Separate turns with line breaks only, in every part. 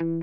Hello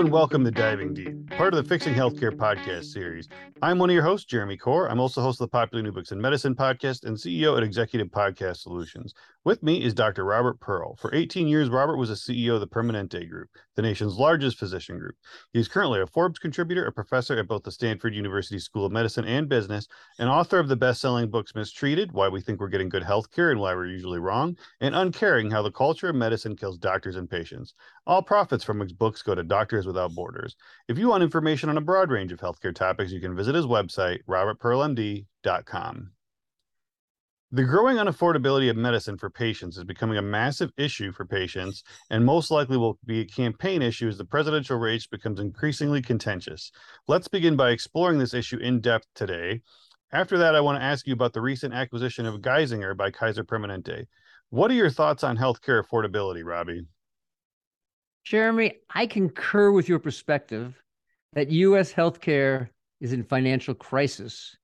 and welcome to Diving Deep, part of the Fixing Healthcare podcast series. I'm one of your hosts, Jeremy Corr. I'm also host of the popular New Books in Medicine podcast and CEO at Executive Podcast Solutions. With me is Dr. Robert Pearl. For 18 years, Robert was a CEO of the Permanente Group, the nation's largest physician group. He is currently a Forbes contributor, a professor at both the Stanford University School of Medicine and Business, and author of the best-selling books Mistreated, Why We Think We're Getting Good Healthcare and Why We're Usually Wrong, and Uncaring, How the Culture of Medicine Kills Doctors and Patients. All profits from his books go to Doctors Without Borders. If you want information on a broad range of healthcare topics, you can visit his website, robertpearlmd.com. The growing unaffordability of medicine for patients is becoming a massive issue for patients and most likely will be a campaign issue as the presidential race becomes increasingly contentious. Let's begin by exploring this issue in depth today. After that, I want to ask you about the recent acquisition of Geisinger by Kaiser Permanente. What are your thoughts on healthcare affordability, Robbie?
Jeremy, I concur with your perspective that U.S. healthcare is in financial crisis.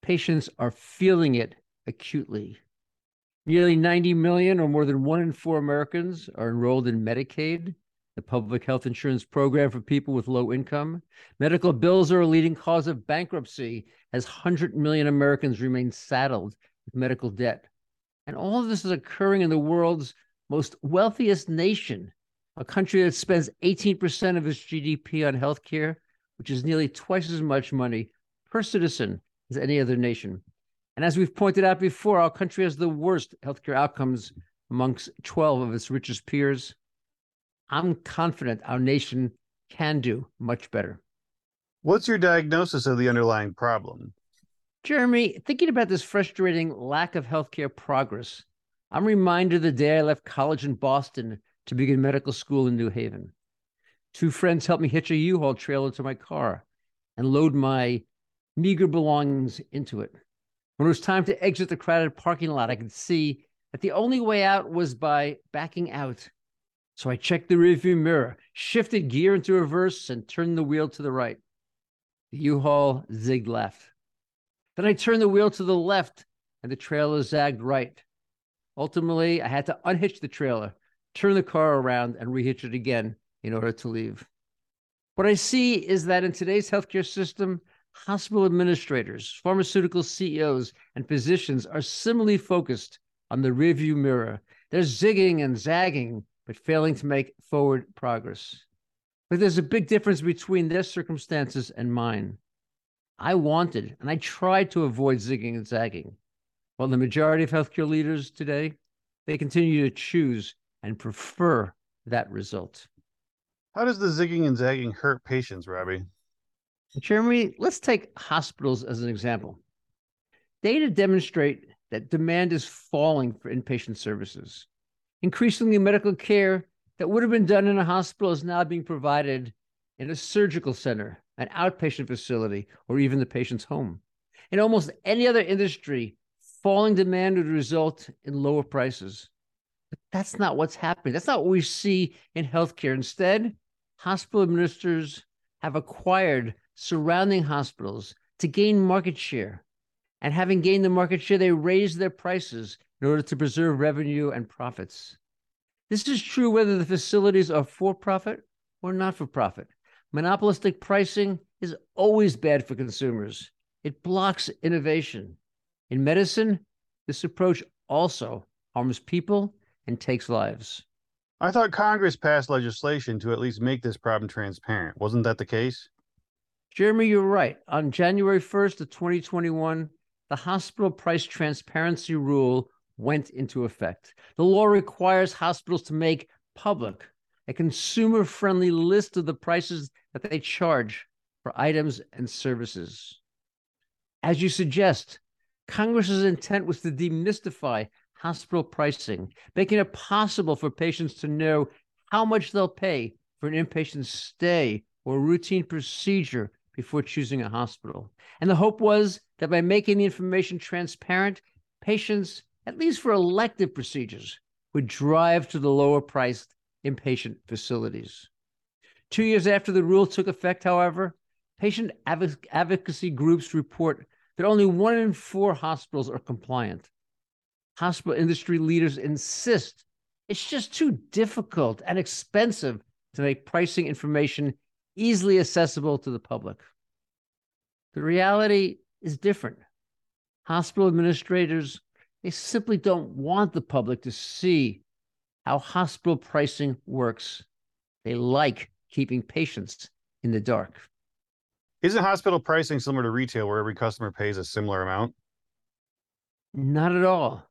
Patients are feeling it acutely. Nearly 90 million, or more than one in four Americans, are enrolled in Medicaid, the public health insurance program for people with low income. Medical bills are a leading cause of bankruptcy, as 100 million Americans remain saddled with medical debt. And all of this is occurring in the world's most wealthiest nation, a country that spends 18% of its GDP on healthcare, which is nearly twice as much money per citizen as any other nation. And as we've pointed out before, our country has the worst healthcare outcomes amongst 12 of its richest peers. I'm confident our nation can do much better.
What's your diagnosis of the underlying problem?
Jeremy, thinking about this frustrating lack of healthcare progress, I'm reminded of the day I left college in Boston to begin medical school in New Haven. Two friends helped me hitch a U-Haul trailer to my car and load my meager belongings into it. When it was time to exit the crowded parking lot, I could see that the only way out was by backing out. So I checked the rearview mirror, shifted gear into reverse, and turned the wheel to the right. The U-Haul zigged left. Then I turned the wheel to the left, and the trailer zagged right. Ultimately, I had to unhitch the trailer, turn the car around, and rehitch it again in order to leave. What I see is that in today's healthcare system, hospital administrators, pharmaceutical CEOs, and physicians are similarly focused on the rearview mirror. They're zigging and zagging, but failing to make forward progress. But there's a big difference between their circumstances and mine. I wanted and I tried to avoid zigging and zagging. While the majority of healthcare leaders today, they continue to choose and prefer that result.
How does the zigging and zagging hurt patients, Robbie?
Jeremy, let's take hospitals as an example. Data demonstrate that demand is falling for inpatient services. Increasingly, medical care that would have been done in a hospital is now being provided in a surgical center, an outpatient facility, or even the patient's home. In almost any other industry, falling demand would result in lower prices. But that's not what's happening. That's not what we see in healthcare. Instead, hospital administrators have acquired surrounding hospitals to gain market share. And having gained the market share, they raise their prices in order to preserve revenue and profits. This is true whether the facilities are for profit or not for profit. Monopolistic pricing is always bad for consumers, it blocks innovation. In medicine, this approach also harms people and takes lives.
I thought Congress passed legislation to at least make this problem transparent. Wasn't that the case?
Jeremy, you're right. On January 1st of 2021, the hospital price transparency rule went into effect. The law requires hospitals to make public a consumer friendly list of the prices that they charge for items and services. As you suggest, Congress's intent was to demystify hospital pricing, making it possible for patients to know how much they'll pay for an inpatient stay or routine procedure before choosing a hospital. And the hope was that by making the information transparent, patients, at least for elective procedures, would drive to the lower priced inpatient facilities. Two years after the rule took effect, however, Patient advocacy groups report that only one in four hospitals are compliant. Hospital industry leaders insist it's just too difficult and expensive to make pricing information easily accessible to the public. The reality is different. Hospital administrators, they simply don't want the public to see how hospital pricing works. They like keeping patients in the dark.
Isn't hospital pricing similar to retail where every customer pays a similar amount?
Not at all.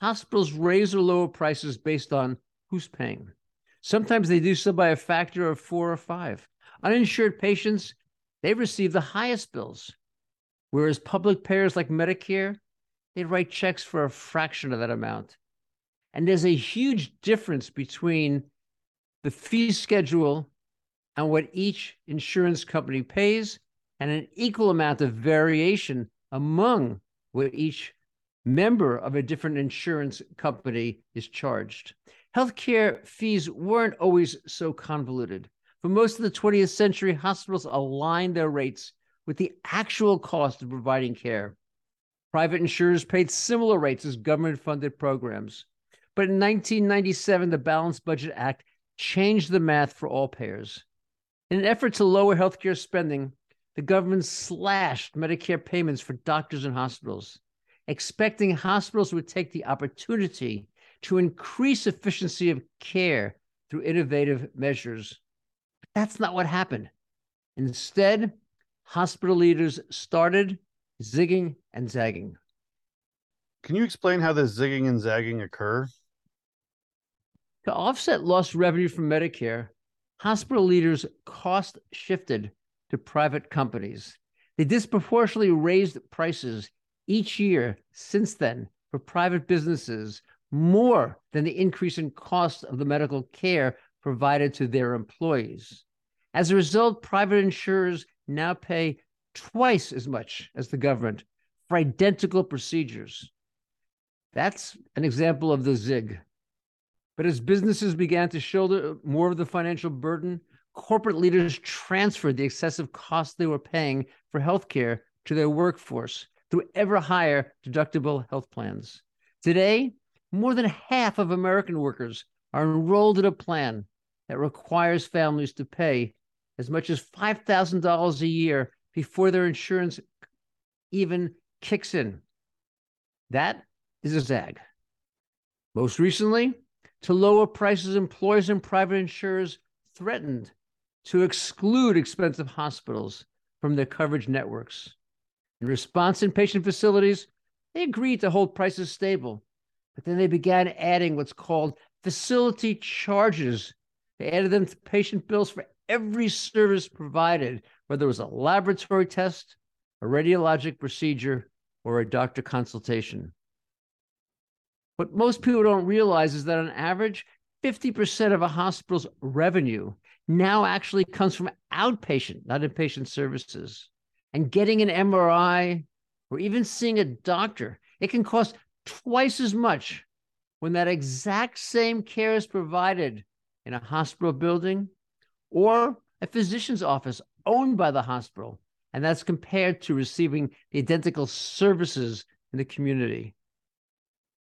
Hospitals raise or lower prices based on who's paying. Sometimes they do so by a factor of four or five. Uninsured patients, they receive the highest bills, whereas public payers like Medicare, they write checks for a fraction of that amount. And there's a huge difference between the fee schedule and what each insurance company pays, and an equal amount of variation among what each member of a different insurance company is charged. Healthcare fees weren't always so convoluted. For most of the 20th century, hospitals aligned their rates with the actual cost of providing care. Private insurers paid similar rates as government funded programs. But in 1997, the Balanced Budget Act changed the math for all payers. In an effort to lower healthcare spending, the government slashed Medicare payments for doctors and hospitals, expecting hospitals would take the opportunity to increase efficiency of care through innovative measures. But that's not what happened. Instead, hospital leaders started zigging and zagging.
Can you explain how the zigging and zagging occur?
To offset lost revenue from Medicare, hospital leaders cost shifted to private companies. They disproportionately raised prices each year since then for private businesses more than the increase in cost of the medical care provided to their employees. As a result, private insurers now pay twice as much as the government for identical procedures. That's an example of the zig. But as businesses began to shoulder more of the financial burden, corporate leaders transferred the excessive costs they were paying for healthcare to their workforce through ever higher deductible health plans. Today, more than half of American workers are enrolled in a plan that requires families to pay as much as $5,000 a year before their insurance even kicks in. That is a zag. Most recently, to lower prices, employers and private insurers threatened to exclude expensive hospitals from their coverage networks. In response, inpatient facilities, they agreed to hold prices stable, but then they began adding what's called facility charges. They added them to patient bills for every service provided, whether it was a laboratory test, a radiologic procedure, or a doctor consultation. What most people don't realize is that on average, 50% of a hospital's revenue now actually comes from outpatient, not inpatient services. And getting an MRI or even seeing a doctor, it can cost twice as much when that exact same care is provided in a hospital building or a physician's office owned by the hospital. And that's compared to receiving the identical services in the community.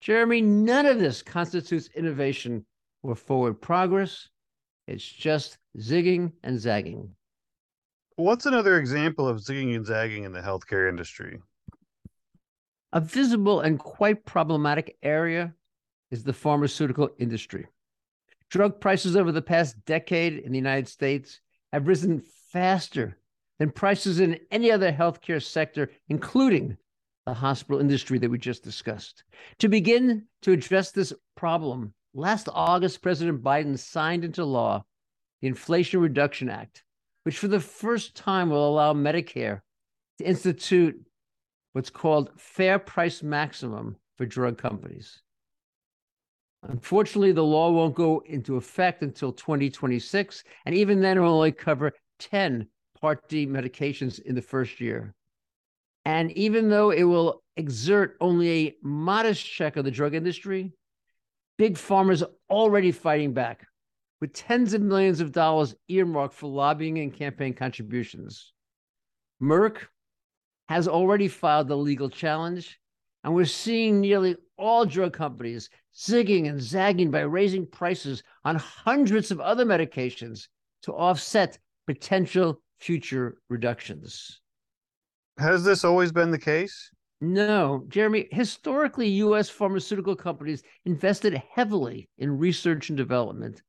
Jeremy, none of this constitutes innovation or forward progress. It's just zigging and zagging.
What's another example of zigging and zagging in the healthcare industry?
A visible and quite problematic area is the pharmaceutical industry. Drug prices over the past decade in the United States have risen faster than prices in any other healthcare sector, including the hospital industry that we just discussed. To begin to address this problem, last August, President Biden signed into law the Inflation Reduction Act, which for the first time will allow Medicare to institute what's called fair price maximum for drug companies. Unfortunately, the law won't go into effect until 2026, and even then, it will only cover 10 Part D medications in the first year. And even though it will exert only a modest check on the drug industry, big pharma are already fighting back with tens of millions of dollars earmarked for lobbying and campaign contributions. Merck has already filed the legal challenge, and we're seeing nearly all drug companies zigging and zagging by raising prices on hundreds of other medications to offset potential future reductions.
Has this always been the case?
No, Jeremy, historically, US pharmaceutical companies invested heavily in research and development,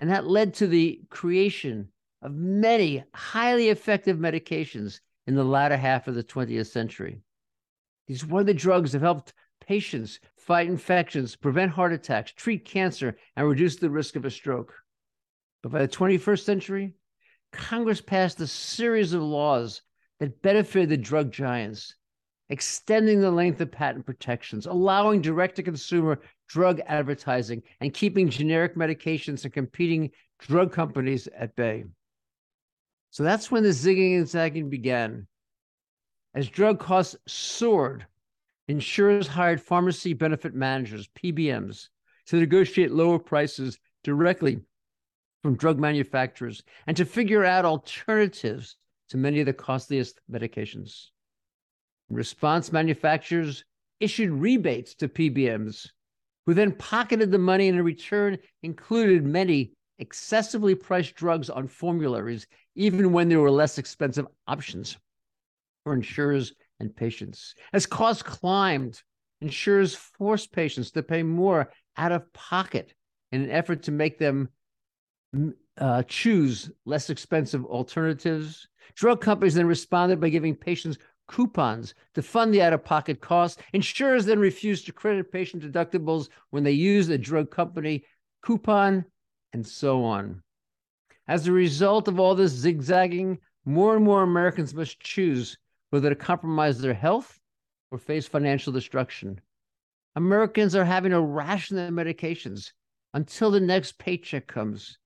and that led to the creation of many highly effective medications in the latter half of the 20th century. These were the drugs that helped patients fight infections, prevent heart attacks, treat cancer, and reduce the risk of a stroke. But by the 21st century, Congress passed a series of laws that benefited the drug giants, extending the length of patent protections, allowing direct to consumer drug advertising, and keeping generic medications and competing drug companies at bay. So that's when the zigging and zagging began. As drug costs soared, insurers hired pharmacy benefit managers, PBMs, to negotiate lower prices directly from drug manufacturers and to figure out alternatives to many of the costliest medications. In response, manufacturers issued rebates to PBMs, who then pocketed the money and in return included many excessively priced drugs on formularies, even when there were less expensive options for insurers and patients. As costs climbed, insurers forced patients to pay more out of pocket in an effort to make them uh, choose less expensive alternatives. Drug companies then responded by giving patients coupons to fund the out of pocket costs. Insurers then refuse to credit patient deductibles when they use a drug company coupon, and so on. As a result of all this zigzagging, more and more Americans must choose whether to compromise their health or face financial destruction. Americans are having to ration their medications until the next paycheck comes.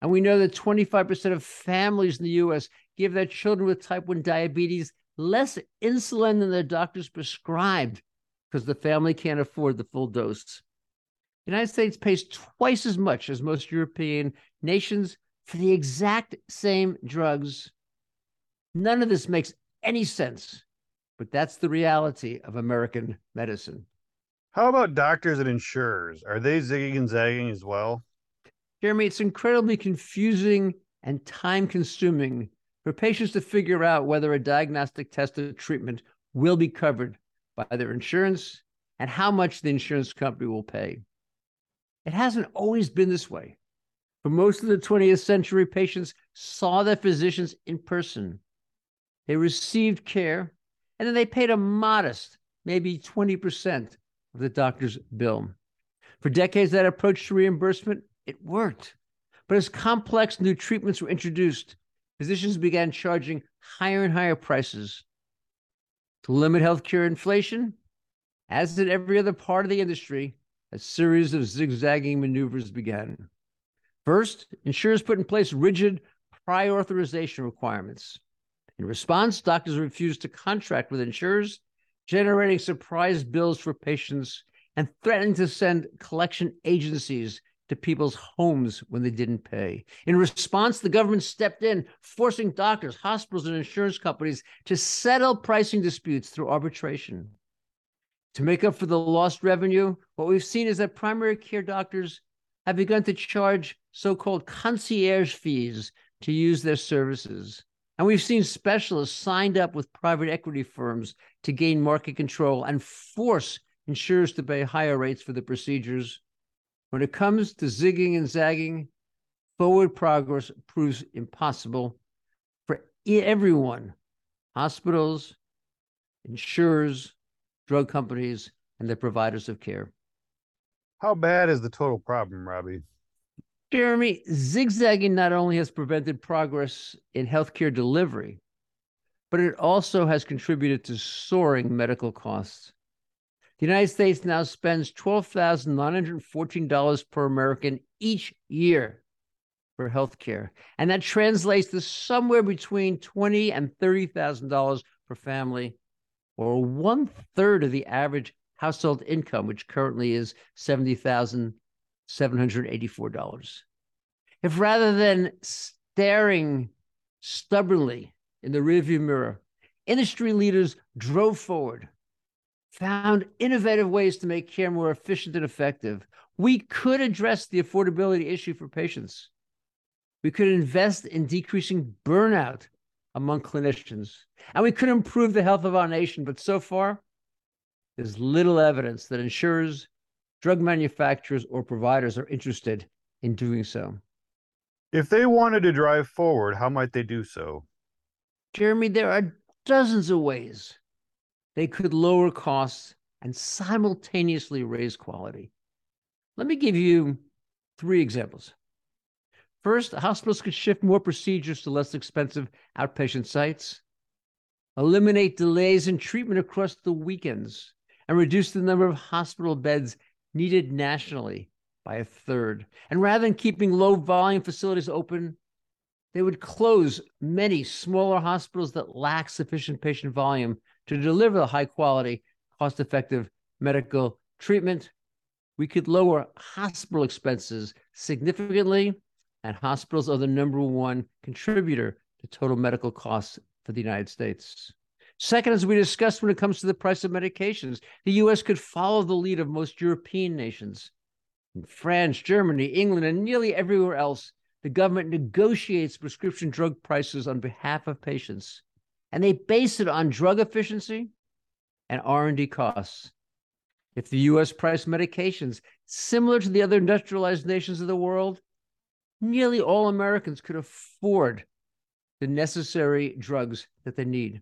And we know that 25% of families in the US give their children with type 1 diabetes less insulin than their doctors prescribed because the family can't afford the full dose. The United States pays twice as much as most European nations for the exact same drugs. None of this makes any sense, but that's the reality of American medicine.
How about doctors and insurers? Are they zigging and zagging as well?
Jeremy, it's incredibly confusing and time consuming for patients to figure out whether a diagnostic test or treatment will be covered by their insurance and how much the insurance company will pay. It hasn't always been this way. For most of the 20th century, patients saw their physicians in person they received care, and then they paid a modest, maybe 20% of the doctor's bill. For decades, that approach to reimbursement, it worked. But as complex new treatments were introduced, physicians began charging higher and higher prices. To limit healthcare inflation, as in every other part of the industry, a series of zigzagging maneuvers began. First, insurers put in place rigid prior authorization requirements. In response, doctors refused to contract with insurers, generating surprise bills for patients and threatening to send collection agencies to people's homes when they didn't pay. In response, the government stepped in, forcing doctors, hospitals, and insurance companies to settle pricing disputes through arbitration. To make up for the lost revenue, what we've seen is that primary care doctors have begun to charge so called concierge fees to use their services. And we've seen specialists signed up with private equity firms to gain market control and force insurers to pay higher rates for the procedures. When it comes to zigging and zagging, forward progress proves impossible for everyone hospitals, insurers, drug companies, and the providers of care.
How bad is the total problem, Robbie?
Jeremy, zigzagging not only has prevented progress in healthcare delivery, but it also has contributed to soaring medical costs. The United States now spends $12,914 per American each year for health care. and that translates to somewhere between 20 and $30,000 per family, or one third of the average household income, which currently is $70,000 $784. If rather than staring stubbornly in the rearview mirror industry leaders drove forward, found innovative ways to make care more efficient and effective. We could address the affordability issue for patients. We could invest in decreasing burnout among clinicians, and we could improve the health of our nation. But so far, there's little evidence that insurers, drug manufacturers, or providers are interested in doing so.
If they wanted to drive forward, how might they do so?
Jeremy, there are dozens of ways they could lower costs and simultaneously raise quality. Let me give you three examples. First, hospitals could shift more procedures to less expensive outpatient sites, eliminate delays in treatment across the weekends, and reduce the number of hospital beds needed nationally by a third. And rather than keeping low volume facilities open, they would close many smaller hospitals that lack sufficient patient volume to deliver the high quality, cost effective medical treatment. We could lower hospital expenses significantly, and hospitals are the number one contributor to total medical costs for the United States. Second, as we discussed when it comes to the price of medications, the US could follow the lead of most European nations. In France, Germany, England, and nearly everywhere else, the government negotiates prescription drug prices on behalf of patients, and they base it on drug efficiency and R&D costs. If the US priced medications similar to the other industrialized nations of the world, nearly all Americans could afford the necessary drugs that they need.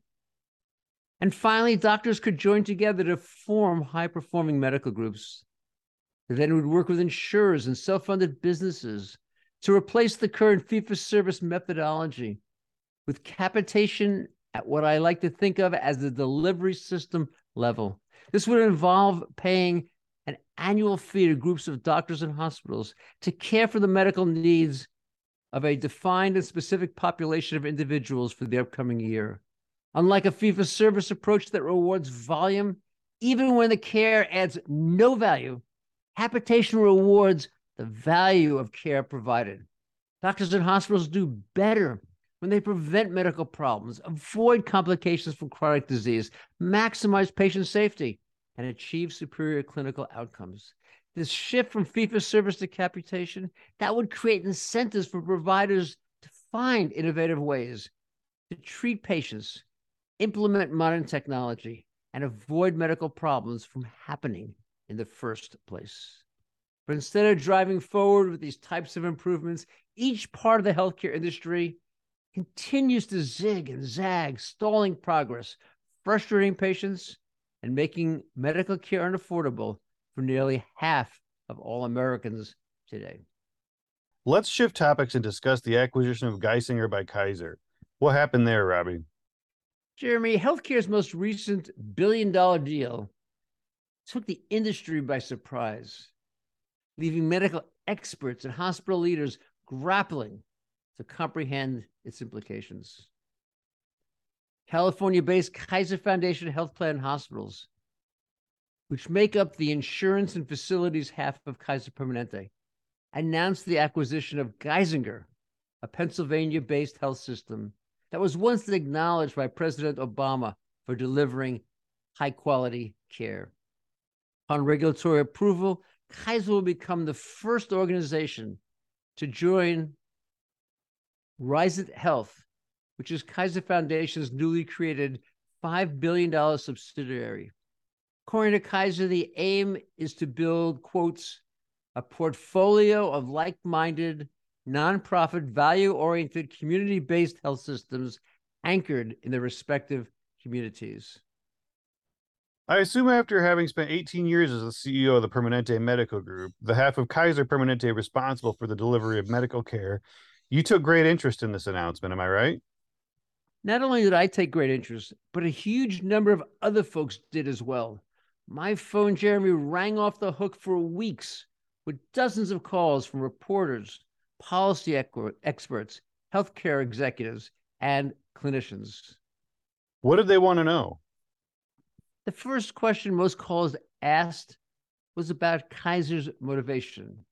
And finally, doctors could join together to form high performing medical groups. They then would work with insurers and self funded businesses to replace the current fee for service methodology with capitation at what I like to think of as the delivery system level. This would involve paying an annual fee to groups of doctors and hospitals to care for the medical needs of a defined and specific population of individuals for the upcoming year. Unlike a fee for service approach that rewards volume, even when the care adds no value, capitation rewards the value of care provided. Doctors and hospitals do better when they prevent medical problems, avoid complications from chronic disease, maximize patient safety, and achieve superior clinical outcomes. This shift from fee for service to capitation that would create incentives for providers to find innovative ways to treat patients, implement modern technology, and avoid medical problems from happening in the first place. But instead of driving forward with these types of improvements, each part of the healthcare industry continues to zig and zag, stalling progress, frustrating patients, and making medical care unaffordable for nearly half of all Americans today.
Let's shift topics and discuss the acquisition of Geisinger by Kaiser. What happened there, Robbie?
Jeremy, healthcare's most recent billion dollar deal took the industry by surprise leaving medical experts and hospital leaders grappling to comprehend its implications. California based Kaiser Foundation Health Plan hospitals, which make up the insurance and facilities half of Kaiser Permanente, announced the acquisition of Geisinger, a Pennsylvania based health system that was once acknowledged by President Obama for delivering high quality care. Upon regulatory approval, Kaiser will become the first organization to join Risant Health, which is Kaiser Foundation's newly created $5 billion subsidiary. According to Kaiser, the aim is to build, quotes, a portfolio of like minded, nonprofit, value oriented, community based health systems anchored in their respective communities.
I assume after having spent 18 years as the CEO of the Permanente Medical Group, the half of Kaiser Permanente responsible for the delivery of medical care, you took great interest in this announcement. Am I right?
Not only did I take great interest, but a huge number of other folks did as well. My phone, Jeremy, rang off the hook for weeks with dozens of calls from reporters, policy experts, healthcare executives, and clinicians.
What did they want to know?
The first question most calls asked was about Kaiser's motivation.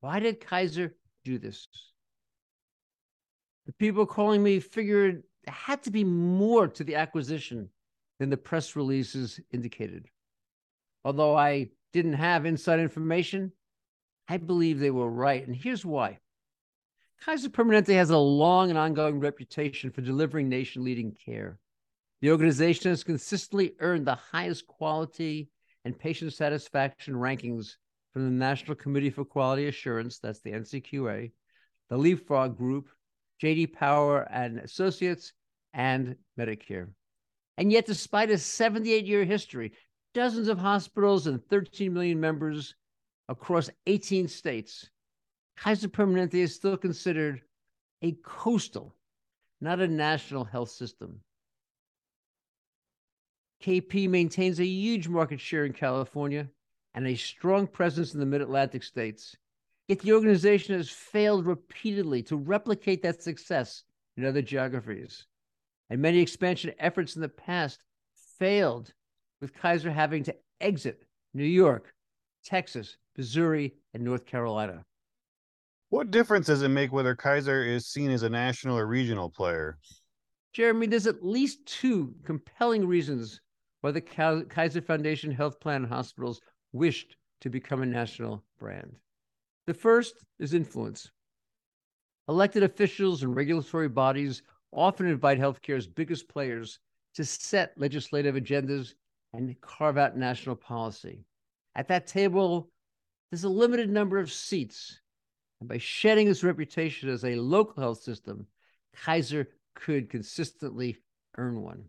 Why did Kaiser do this? The people calling me figured there had to be more to the acquisition than the press releases indicated. Although I didn't have inside information, I believe they were right. And here's why Kaiser Permanente has a long and ongoing reputation for delivering nation leading care. The organization has consistently earned the highest quality and patient satisfaction rankings from the National Committee for Quality Assurance, that's the NCQA, the Leapfrog Group, JD Power and Associates, and Medicare. And yet, despite a 78 year history, dozens of hospitals and 13 million members across 18 states, Kaiser Permanente is still considered a coastal, not a national health system. KP maintains a huge market share in California and a strong presence in the mid Atlantic states. Yet the organization has failed repeatedly to replicate that success in other geographies. And many expansion efforts in the past failed, with Kaiser having to exit New York, Texas, Missouri, and North Carolina.
What difference does it make whether Kaiser is seen as a national or regional player?
Jeremy, there's at least two compelling reasons why the Kaiser Foundation Health Plan Hospitals wished to become a national brand. The first is influence. Elected officials and regulatory bodies often invite healthcare's biggest players to set legislative agendas and carve out national policy. At that table, there's a limited number of seats. And by shedding its reputation as a local health system, Kaiser could consistently earn one.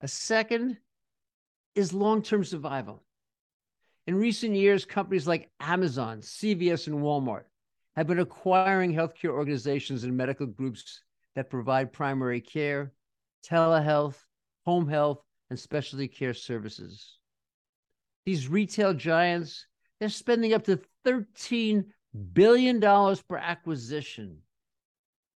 A second is long term survival. In recent years, companies like Amazon, CVS, and Walmart have been acquiring healthcare organizations and medical groups that provide primary care, telehealth, home health, and specialty care services. These retail giants, they're spending up to $13 billion per acquisition.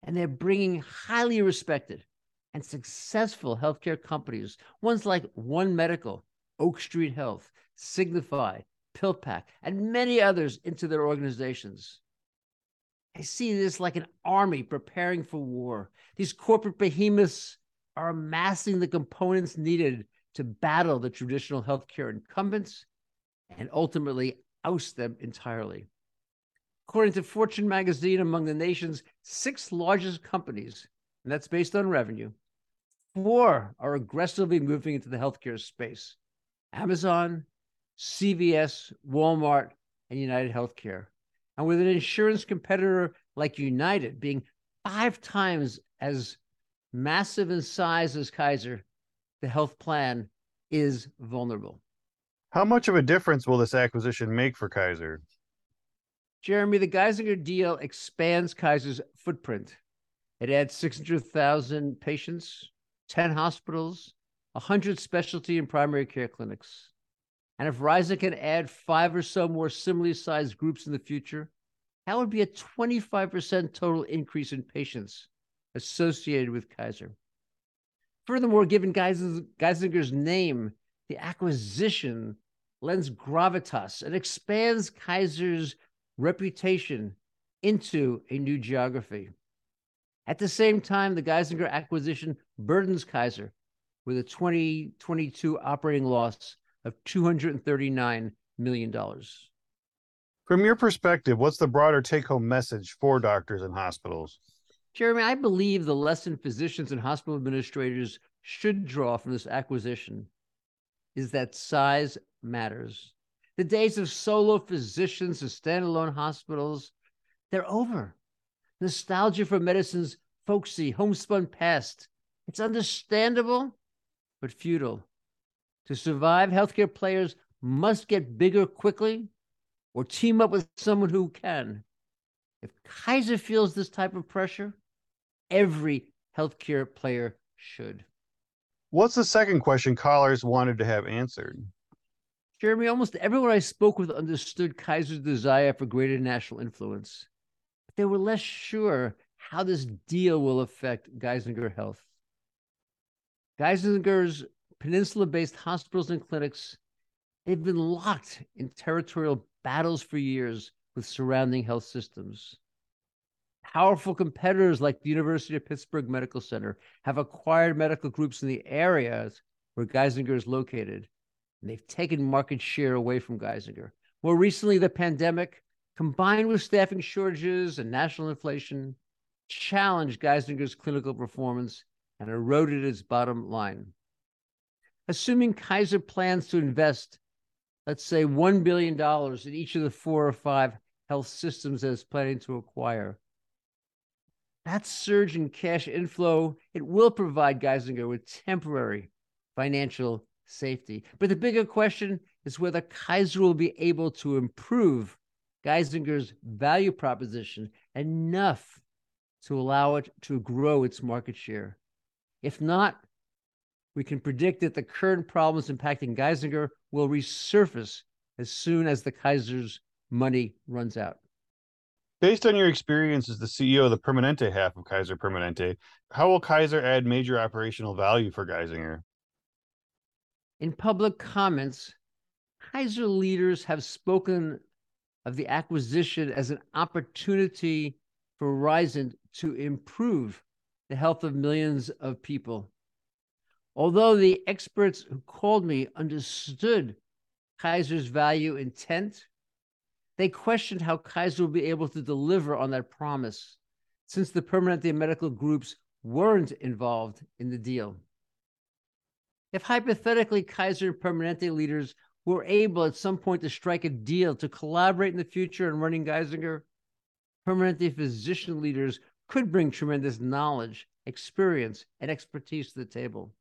And they're bringing highly respected and successful healthcare companies, ones like One Medical, Oak Street Health, Signify, PillPack, and many others into their organizations. I see this like an army preparing for war. These corporate behemoths are amassing the components needed to battle the traditional healthcare incumbents and ultimately oust them entirely. According to Fortune magazine, among the nation's six largest companies, and that's based on revenue, four are aggressively moving into the healthcare space Amazon, CVS, Walmart, and United Healthcare. And with an insurance competitor like United being five times as massive in size as Kaiser, the health plan is vulnerable.
How much of a difference will this acquisition make for Kaiser?
Jeremy, the Geisinger deal expands Kaiser's footprint. It adds 600,000 patients, 10 hospitals, 100 specialty and primary care clinics. And if Risant can add five or so more similarly sized groups in the future, that would be a 25% total increase in patients associated with Kaiser. Furthermore, given Geisinger's name, the acquisition lends gravitas and expands Kaiser's reputation into a new geography. At the same time, the Geisinger acquisition burdens Kaiser with a 2022 operating loss of $239 million.
From your perspective, what's the broader take home message for doctors and hospitals?
Jeremy, I believe the lesson physicians and hospital administrators should draw from this acquisition is that size matters. The days of solo physicians and standalone hospitals, they're over. Nostalgia for medicine's folksy, homespun past. It's understandable but futile. To survive, healthcare players must get bigger quickly or team up with someone who can. If Kaiser feels this type of pressure, every healthcare player should.
What's the second question callers wanted to have answered?
Jeremy, almost everyone I spoke with understood Kaiser's desire for greater national influence. But they were less sure how this deal will affect Geisinger Health. Geisinger's Pennsylvania based hospitals and clinics, they've been locked in territorial battles for years with surrounding health systems. Powerful competitors like the University of Pittsburgh Medical Center have acquired medical groups in the areas where Geisinger is located, and they've taken market share away from Geisinger. More recently, the pandemic, combined with staffing shortages and national inflation, challenged Geisinger's clinical performance and eroded its bottom line. Assuming Kaiser plans to invest, let's say, $1 billion in each of the four or five health systems that it's planning to acquire, that surge in cash inflow, it will provide Geisinger with temporary financial safety. But the bigger question is whether Kaiser will be able to improve Geisinger's value proposition enough to allow it to grow its market share. If not, we can predict that the current problems impacting Geisinger will resurface as soon as the Kaiser's money runs out.
Based on your experience as the CEO of the Permanente half of Kaiser Permanente, how will Kaiser add major operational value for Geisinger?
In public comments, Kaiser leaders have spoken of the acquisition as an opportunity for Risant to improve the health of millions of people. Although the experts who called me understood Kaiser's value intent, they questioned how Kaiser will be able to deliver on that promise since the Permanente medical groups weren't involved in the deal. If hypothetically Kaiser and Permanente leaders were able at some point to strike a deal to collaborate in the future in running Geisinger, Permanente physician leaders could bring tremendous knowledge, experience, and expertise to the table.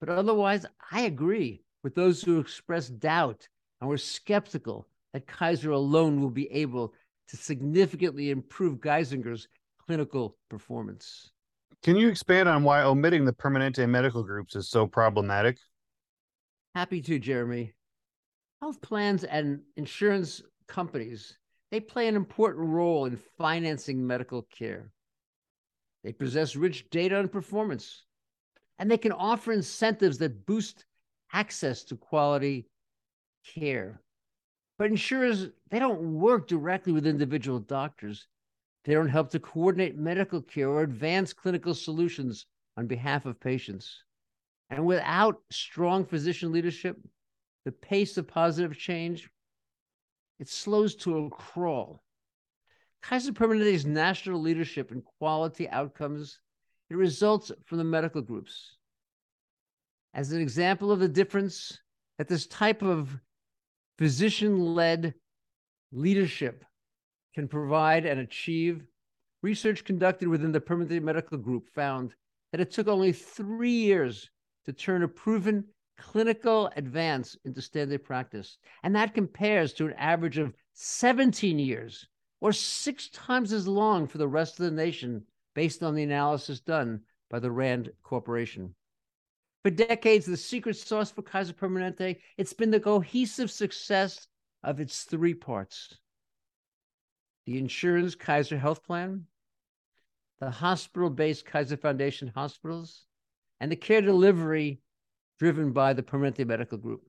But otherwise, I agree with those who express doubt and were skeptical that Kaiser alone will be able to significantly improve Geisinger's clinical performance.
Can you expand on why omitting the Permanente medical groups is so problematic?
Happy to, Jeremy. Health plans and insurance companies, they play an important role in financing medical care. They possess rich data on performance, and they can offer incentives that boost access to quality care. But insurers, they don't work directly with individual doctors. They don't help to coordinate medical care or advance clinical solutions on behalf of patients. And without strong physician leadership, the pace of positive change, it slows to a crawl. Kaiser Permanente's national leadership in quality outcomes, it results from the medical groups. As an example of the difference that this type of physician led leadership can provide and achieve, research conducted within the Permanente Medical Group found that it took only three years to turn a proven clinical advance into standard practice. And that compares to an average of 17 years or six times as long for the rest of the nation based on the analysis done by the Rand Corporation. For decades, the secret sauce for Kaiser Permanente, it's been the cohesive success of its three parts. The insurance Kaiser Health Plan, the hospital-based Kaiser Foundation hospitals, and the care delivery driven by the Permanente Medical Group.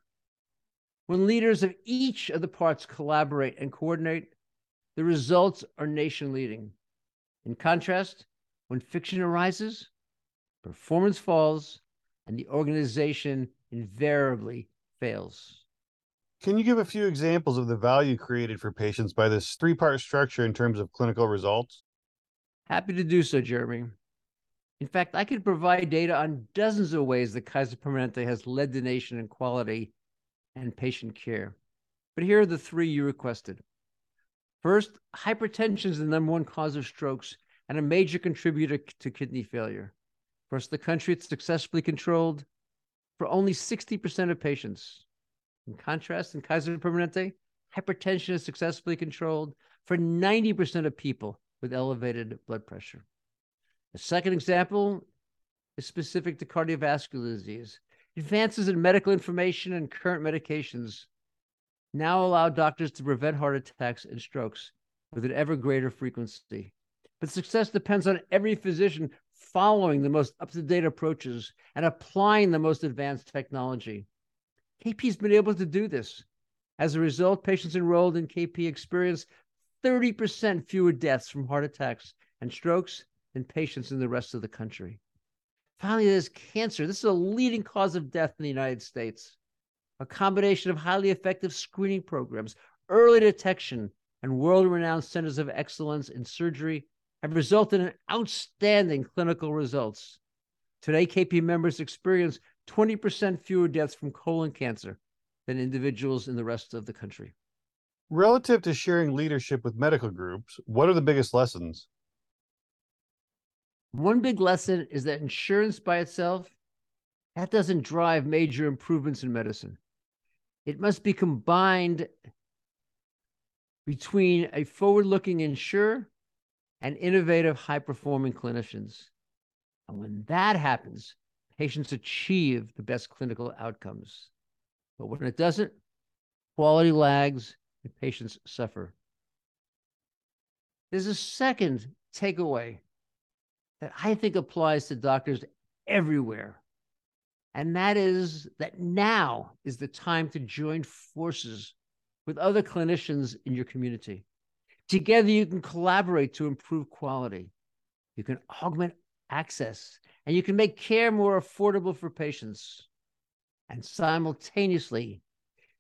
When leaders of each of the parts collaborate and coordinate, the results are nation leading. In contrast, when fiction arises, performance falls, and the organization invariably fails.
Can you give a few examples of the value created for patients by this three part structure in terms of clinical results?
Happy to do so, Jeremy. In fact, I could provide data on dozens of ways that Kaiser Permanente has led the nation in quality and patient care. But here are the three you requested. First, hypertension is the number one cause of strokes and a major contributor to kidney failure. Across the country, it's successfully controlled for only 60% of patients. In contrast, in Kaiser Permanente, hypertension is successfully controlled for 90% of people with elevated blood pressure. The second example is specific to cardiovascular disease. Advances in medical information and current medications now allow doctors to prevent heart attacks and strokes with an ever greater frequency. But success depends on every physician following the most up to date approaches and applying the most advanced technology. KP has been able to do this. As a result, patients enrolled in KP experience 30% fewer deaths from heart attacks and strokes than patients in the rest of the country. Finally, there's cancer. This is a leading cause of death in the United States. A combination of highly effective screening programs, early detection, and world renowned centers of excellence in surgery have resulted in outstanding clinical results. Today, KP members experience 20% fewer deaths from colon cancer than individuals in the rest of the country.
Relative to sharing leadership with medical groups, what are the biggest lessons?
One big lesson is that insurance by itself that doesn't drive major improvements in medicine. It must be combined between a forward-looking insurer and innovative high-performing clinicians. And when that happens, patients achieve the best clinical outcomes. But when it doesn't, quality lags and patients suffer. There's a second takeaway that I think applies to doctors everywhere. And that is that now is the time to join forces with other clinicians in your community. Together, you can collaborate to improve quality. You can augment access, and you can make care more affordable for patients. And simultaneously,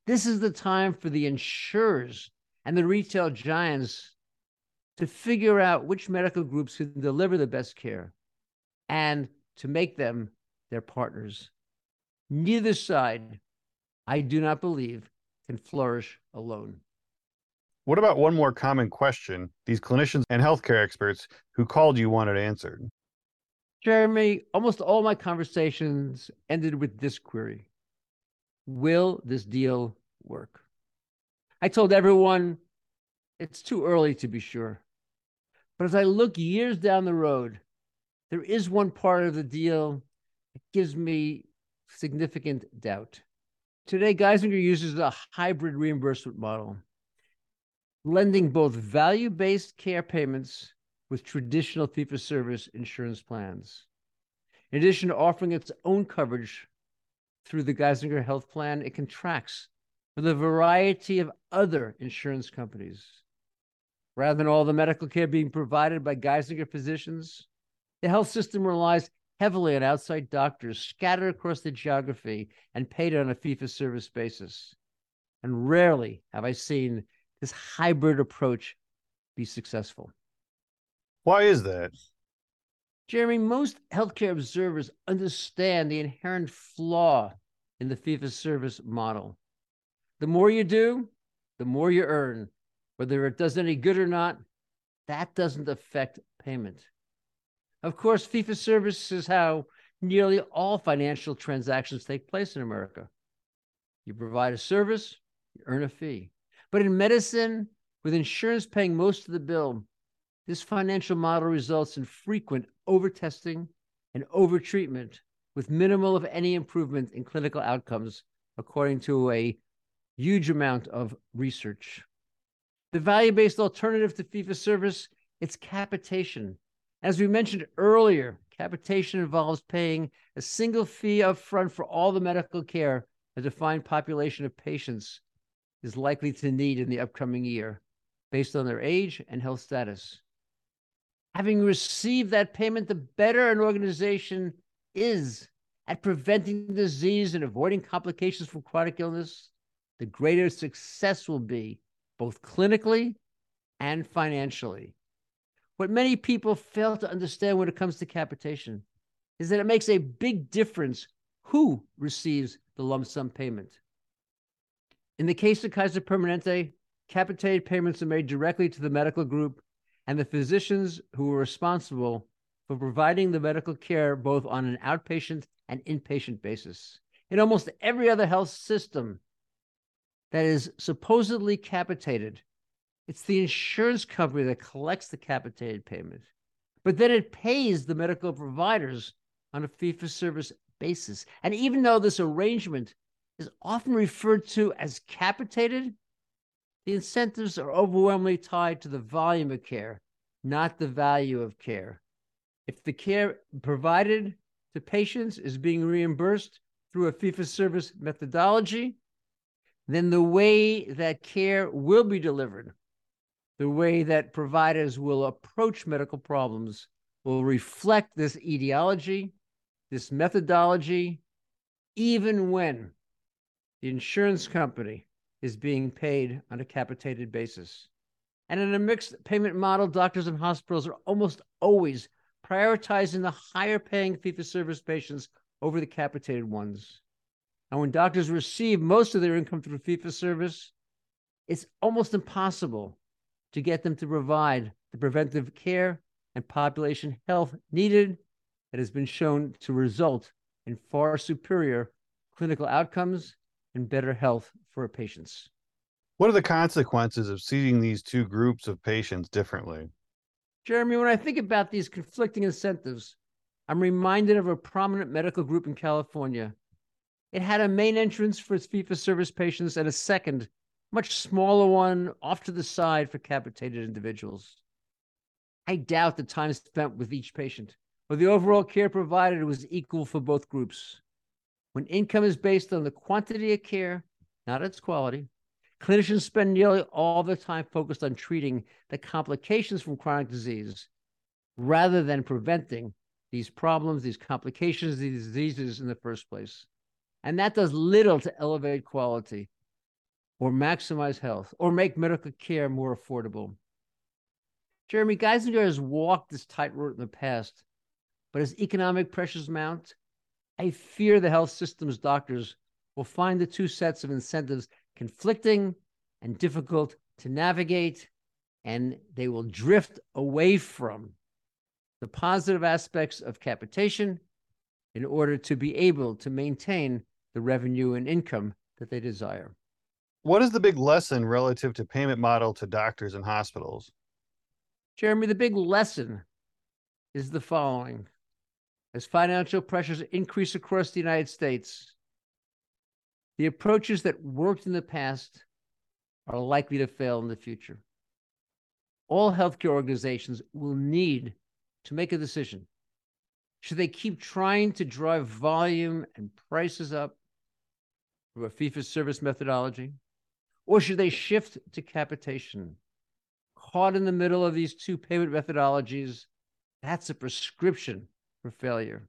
this is the time for the insurers and the retail giants to figure out which medical groups can deliver the best care and to make them their partners. Neither side, I do not believe, can flourish alone.
What about one more common question these clinicians and healthcare experts who called you wanted answered?
Jeremy, almost all my conversations ended with this query Will this deal work? I told everyone it's too early to be sure. But as I look years down the road, there is one part of the deal that gives me significant doubt. Today, Geisinger uses a hybrid reimbursement model, blending both value based care payments with traditional fee for service insurance plans. In addition to offering its own coverage through the Geisinger Health Plan, it contracts with a variety of other insurance companies. Rather than all the medical care being provided by Geisinger physicians, the health system relies heavily on outside doctors scattered across the geography and paid on a fee for service basis. And rarely have I seen this hybrid approach be successful.
Why is that?
Jeremy, most healthcare observers understand the inherent flaw in the fee for service model. The more you do, the more you earn. Whether it does any good or not, that doesn't affect payment. Of course, fee for service is how nearly all financial transactions take place in America. You provide a service, you earn a fee. But in medicine, with insurance paying most of the bill, this financial model results in frequent overtesting and overtreatment with minimal of any improvement in clinical outcomes, according to a huge amount of research. The value-based alternative to fee for service, it's capitation. As we mentioned earlier, capitation involves paying a single fee up front for all the medical care a defined population of patients is likely to need in the upcoming year based on their age and health status. Having received that payment, the better an organization is at preventing disease and avoiding complications from chronic illness, the greater success will be both clinically and financially. What many people fail to understand when it comes to capitation is that it makes a big difference who receives the lump sum payment. In the case of Kaiser Permanente, capitated payments are made directly to the medical group and the physicians who are responsible for providing the medical care both on an outpatient and inpatient basis. In almost every other health system that is supposedly capitated, it's the insurance company that collects the capitated payment, but then it pays the medical providers on a fee for service basis. And even though this arrangement is often referred to as capitated, the incentives are overwhelmingly tied to the volume of care, not the value of care. If the care provided to patients is being reimbursed through a fee for service methodology, then the way that care will be delivered The way that providers will approach medical problems will reflect this etiology, this methodology, even when the insurance company is being paid on a capitated basis. And in a mixed payment model, doctors and hospitals are almost always prioritizing the higher paying fee for service patients over the capitated ones. And when doctors receive most of their income through fee for service, it's almost impossible to get them to provide the preventive care and population health needed that has been shown to result in far superior clinical outcomes and better health for patients.
What are the consequences of seeing these two groups of patients differently?
Jeremy, when I think about these conflicting incentives, I'm reminded of a prominent medical group in California. It had a main entrance for its fee for service patients and a second, much smaller one off to the side for capitated individuals. I doubt the time spent with each patient or the overall care provided was equal for both groups. When income is based on the quantity of care, not its quality, clinicians spend nearly all their time focused on treating the complications from chronic disease rather than preventing these problems, these complications, these diseases in the first place. And that does little to elevate quality or maximize health or make medical care more affordable. Jeremy Geisinger has walked this tightrope in the past, but as economic pressures mount, I fear the health system's doctors will find the two sets of incentives conflicting and difficult to navigate, and they will drift away from the positive aspects of capitation in order to be able to maintain the revenue and income that they desire.
What is the big lesson relative to payment model to doctors and hospitals?
Jeremy, the big lesson is the following. As financial pressures increase across the United States, the approaches that worked in the past are likely to fail in the future. All healthcare organizations will need to make a decision. Should they keep trying to drive volume and prices up through a fee for service methodology? Or should they shift to capitation? Caught in the middle of these two payment methodologies, that's a prescription for failure.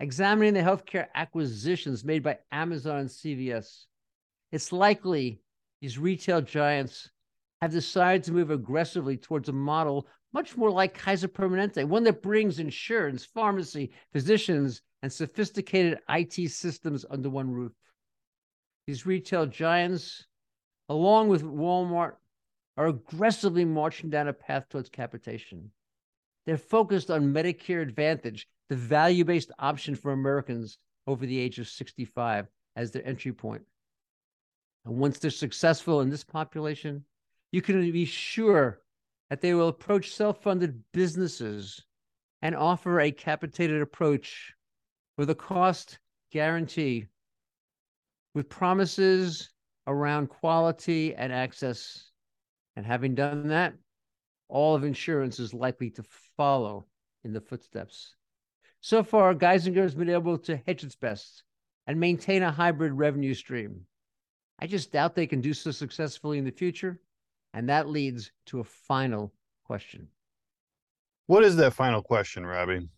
Examining the healthcare acquisitions made by Amazon and CVS, it's likely these retail giants have decided to move aggressively towards a model much more like Kaiser Permanente, one that brings insurance, pharmacy, physicians, and sophisticated IT systems under one roof. These retail giants, along with Walmart, are aggressively marching down a path towards capitation. They're focused on Medicare Advantage, the value based option for Americans over the age of 65 as their entry point. And once they're successful in this population, you can be sure that they will approach self funded businesses and offer a capitated approach with a cost guarantee, with promises around quality and access. And having done that, all of insurance is likely to follow in the footsteps. So far, Geisinger has been able to hedge its best and maintain a hybrid revenue stream. I just doubt they can do so successfully in the future and that leads to a final question.
What is that final question, Robbie?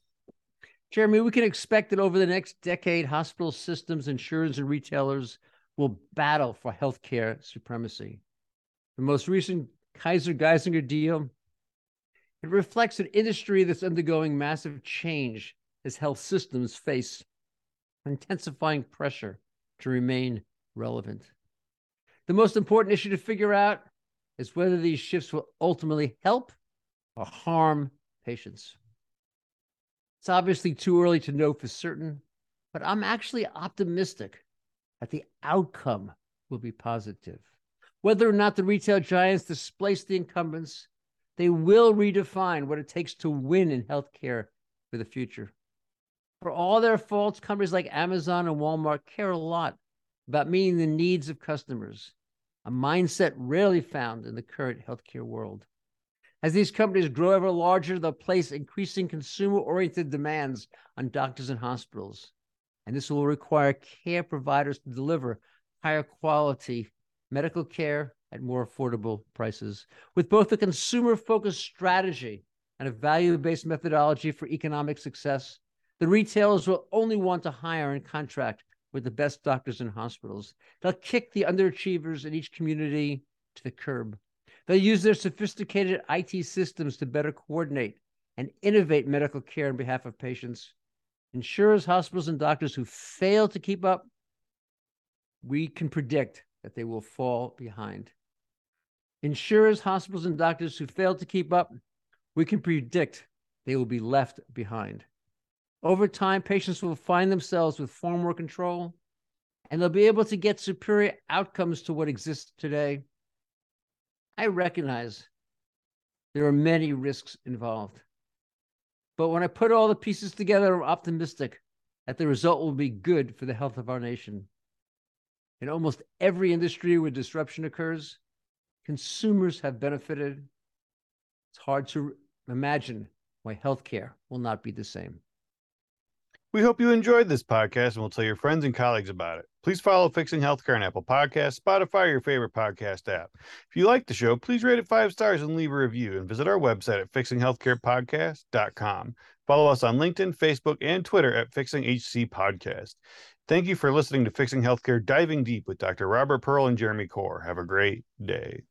Jeremy, we can expect that over the next decade, hospital systems, insurers, and retailers will battle for healthcare supremacy. The most recent Kaiser Geisinger deal, it reflects an industry that's undergoing massive change as health systems face intensifying pressure to remain relevant. The most important issue to figure out is whether these shifts will ultimately help or harm patients. It's obviously too early to know for certain, but I'm actually optimistic that the outcome will be positive. Whether or not the retail giants displace the incumbents, they will redefine what it takes to win in healthcare for the future. For all their faults, companies like Amazon and Walmart care a lot about meeting the needs of customers a mindset rarely found in the current healthcare world. As these companies grow ever larger, they'll place increasing consumer oriented demands on doctors and hospitals. And this will require care providers to deliver higher quality medical care at more affordable prices. With both a consumer focused strategy and a value based methodology for economic success, the retailers will only want to hire and contract with the best doctors and hospitals. They'll kick the underachievers in each community to the curb. They'll use their sophisticated IT systems to better coordinate and innovate medical care on behalf of patients. Insurers, hospitals, and doctors who fail to keep up, we can predict that they will fall behind. Insurers, hospitals, and doctors who fail to keep up, we can predict they will be left behind. Over time, patients will find themselves with far more control and they'll be able to get superior outcomes to what exists today. I recognize there are many risks involved. But when I put all the pieces together, I'm optimistic that the result will be good for the health of our nation. In almost every industry where disruption occurs, consumers have benefited. It's hard to imagine why healthcare will not be the same.
We hope you enjoyed this podcast and will tell your friends and colleagues about it. Please follow Fixing Healthcare on Apple Podcasts, Spotify, your favorite podcast app. If you like the show, please rate it five stars and leave a review and visit our website at fixinghealthcarepodcast.com. Follow us on LinkedIn, Facebook, and Twitter at Fixing HC Podcast. Thank you for listening to Fixing Healthcare Diving Deep with Dr. Robert Pearl and Jeremy Corr. Have a great day.